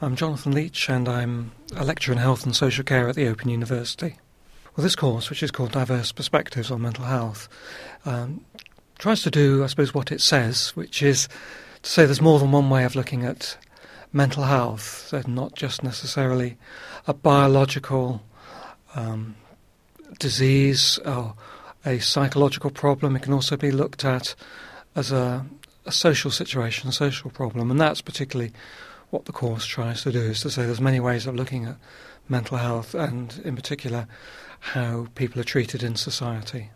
I'm Jonathan Leach, and I'm a lecturer in health and social care at the Open University. Well, this course, which is called Diverse Perspectives on Mental Health, um, tries to do, I suppose, what it says, which is to say there's more than one way of looking at mental health, so not just necessarily a biological um, disease or a psychological problem. It can also be looked at as a, a social situation, a social problem, and that's particularly what the course tries to do is to say there's many ways of looking at mental health and in particular how people are treated in society.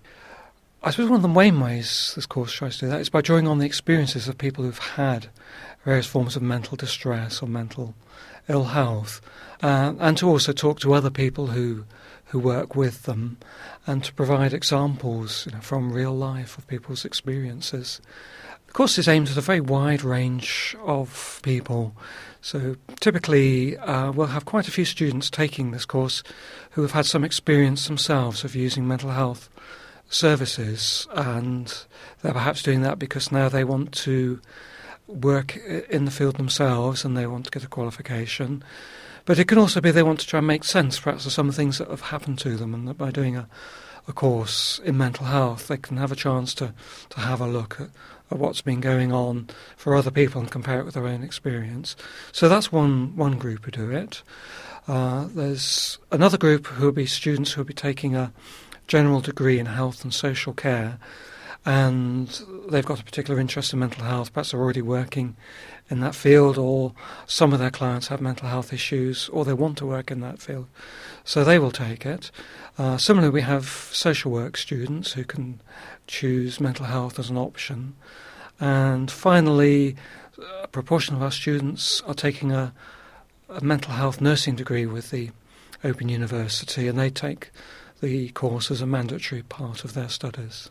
I suppose one of the main ways this course tries to do that is by drawing on the experiences of people who've had various forms of mental distress or mental ill health, uh, and to also talk to other people who who work with them, and to provide examples you know, from real life of people's experiences. The course is aimed at a very wide range of people. So typically, uh, we'll have quite a few students taking this course who have had some experience themselves of using mental health services, and they're perhaps doing that because now they want to work in the field themselves and they want to get a qualification. But it can also be they want to try and make sense, perhaps, of some things that have happened to them, and that by doing a, a course in mental health, they can have a chance to, to have a look at of what's been going on for other people and compare it with their own experience. So that's one, one group who do it. Uh, there's another group who will be students who will be taking a general degree in health and social care, and they've got a particular interest in mental health. Perhaps they're already working in that field, or some of their clients have mental health issues, or they want to work in that field. So they will take it. Uh, similarly, we have social work students who can choose mental health as an option. And finally, a proportion of our students are taking a, a mental health nursing degree with the Open University, and they take the course as a mandatory part of their studies.